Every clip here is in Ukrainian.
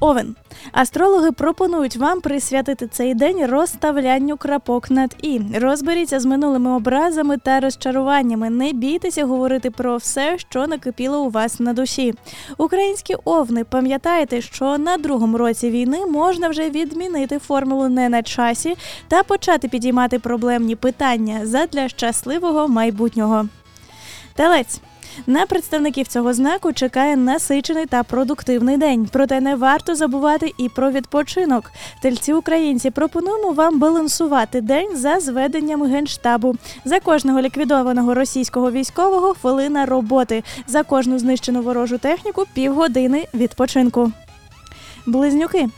Овен. Астрологи пропонують вам присвятити цей день розставлянню крапок над і. Розберіться з минулими образами та розчаруваннями. Не бійтеся говорити про все, що накипіло у вас на душі. Українські овни, пам'ятайте, що на другому році війни можна вже відмінити формулу не на часі та почати підіймати проблемні питання задля щасливого майбутнього. Телець. На представників цього знаку чекає насичений та продуктивний день. Проте не варто забувати і про відпочинок. Тельці українці пропонуємо вам балансувати день за зведенням генштабу. За кожного ліквідованого російського військового хвилина роботи. За кожну знищену ворожу техніку півгодини відпочинку. Близнюки.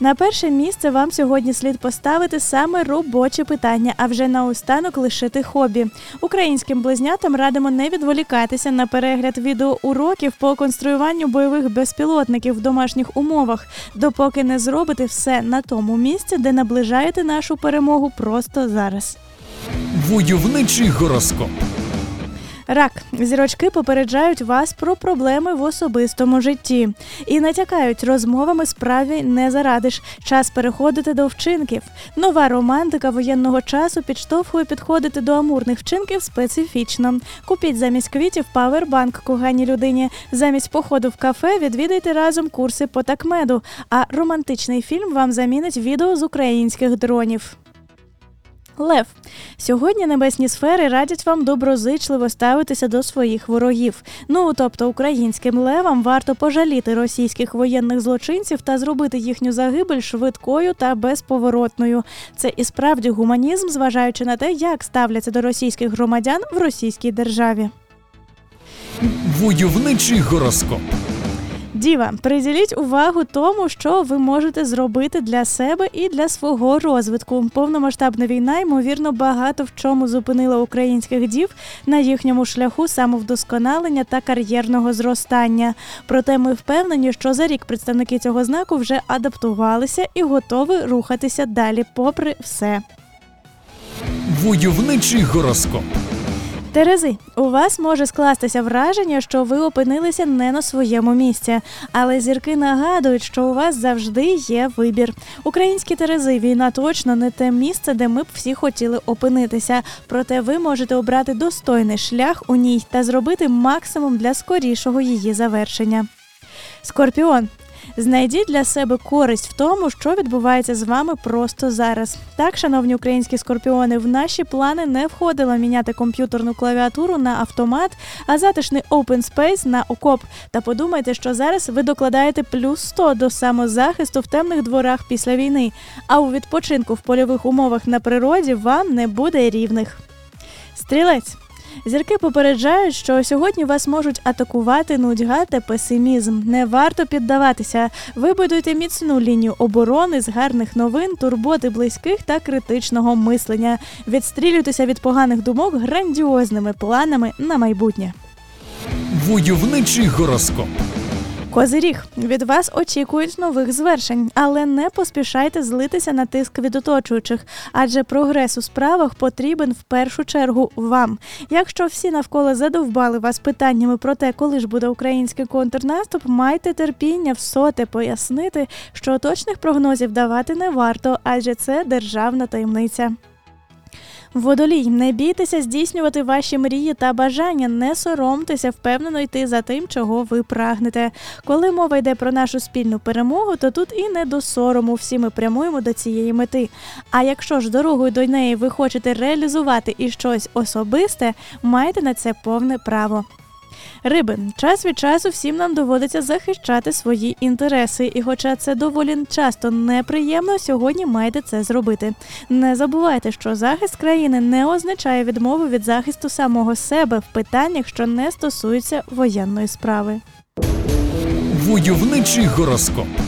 На перше місце вам сьогодні слід поставити саме робочі питання, а вже наостанок лишити хобі. Українським близнятам радимо не відволікатися на перегляд відеоуроків по конструюванню бойових безпілотників в домашніх умовах, допоки не зробите все на тому місці, де наближаєте нашу перемогу просто зараз. Войовничий гороскоп. Рак зірочки попереджають вас про проблеми в особистому житті і натякають розмовами справі не зарадиш. Час переходити до вчинків. Нова романтика воєнного часу підштовхує підходити до амурних вчинків специфічно. Купіть замість квітів павербанк коханій людині. Замість походу в кафе відвідайте разом курси по такмеду. А романтичний фільм вам замінить відео з українських дронів. Лев сьогодні небесні сфери радять вам доброзичливо ставитися до своїх ворогів. Ну тобто українським левам варто пожаліти російських воєнних злочинців та зробити їхню загибель швидкою та безповоротною. Це і справді гуманізм, зважаючи на те, як ставляться до російських громадян в російській державі. Войовничий гороскоп. Діва, приділіть увагу тому, що ви можете зробити для себе і для свого розвитку. Повномасштабна війна, ймовірно, багато в чому зупинила українських дів на їхньому шляху самовдосконалення та кар'єрного зростання. Проте ми впевнені, що за рік представники цього знаку вже адаптувалися і готові рухатися далі, попри все. Войовничий гороскоп. Терези, у вас може скластися враження, що ви опинилися не на своєму місці, але зірки нагадують, що у вас завжди є вибір. Українські терези війна точно не те місце, де ми б всі хотіли опинитися. Проте ви можете обрати достойний шлях у ній та зробити максимум для скорішого її завершення. Скорпіон. Знайдіть для себе користь в тому, що відбувається з вами просто зараз. Так, шановні українські скорпіони, в наші плани не входило міняти комп'ютерну клавіатуру на автомат, а затишний open space на окоп. Та подумайте, що зараз ви докладаєте плюс 100 до самозахисту в темних дворах після війни. А у відпочинку в польових умовах на природі вам не буде рівних. Стрілець. Зірки попереджають, що сьогодні вас можуть атакувати нудьга та песимізм. Не варто піддаватися. Вибудуйте міцну лінію оборони з гарних новин, турботи близьких та критичного мислення. Відстрілюйтеся від поганих думок грандіозними планами на майбутнє. Войовничий гороскоп. Козиріг від вас очікують нових звершень, але не поспішайте злитися на тиск від оточуючих, адже прогрес у справах потрібен в першу чергу вам. Якщо всі навколо задовбали вас питаннями про те, коли ж буде український контрнаступ, майте терпіння в соте пояснити, що точних прогнозів давати не варто, адже це державна таємниця. Водолій, не бійтеся здійснювати ваші мрії та бажання, не соромтеся впевнено йти за тим, чого ви прагнете. Коли мова йде про нашу спільну перемогу, то тут і не до сорому всі ми прямуємо до цієї мети. А якщо ж дорогою до неї ви хочете реалізувати і щось особисте, маєте на це повне право. Риби, час від часу всім нам доводиться захищати свої інтереси, і, хоча це доволі часто неприємно, сьогодні маєте це зробити. Не забувайте, що захист країни не означає відмову від захисту самого себе в питаннях, що не стосуються воєнної справи. Войовничий гороскоп.